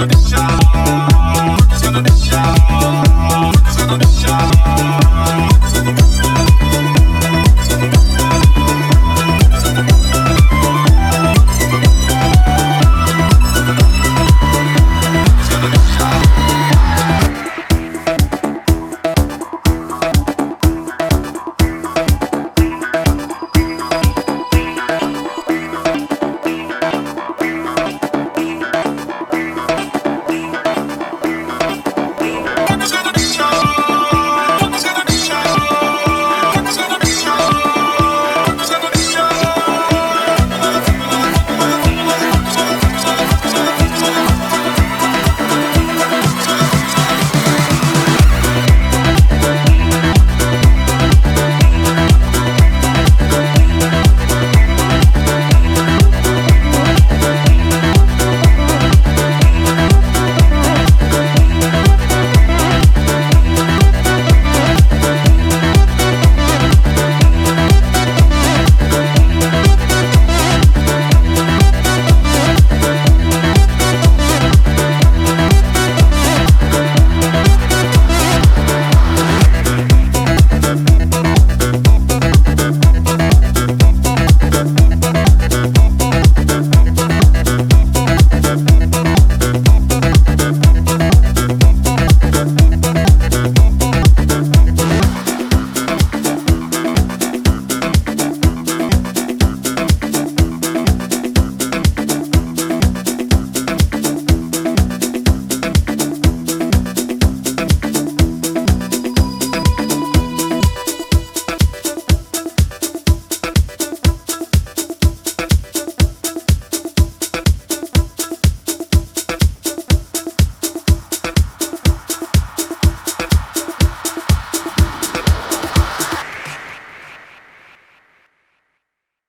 Shot.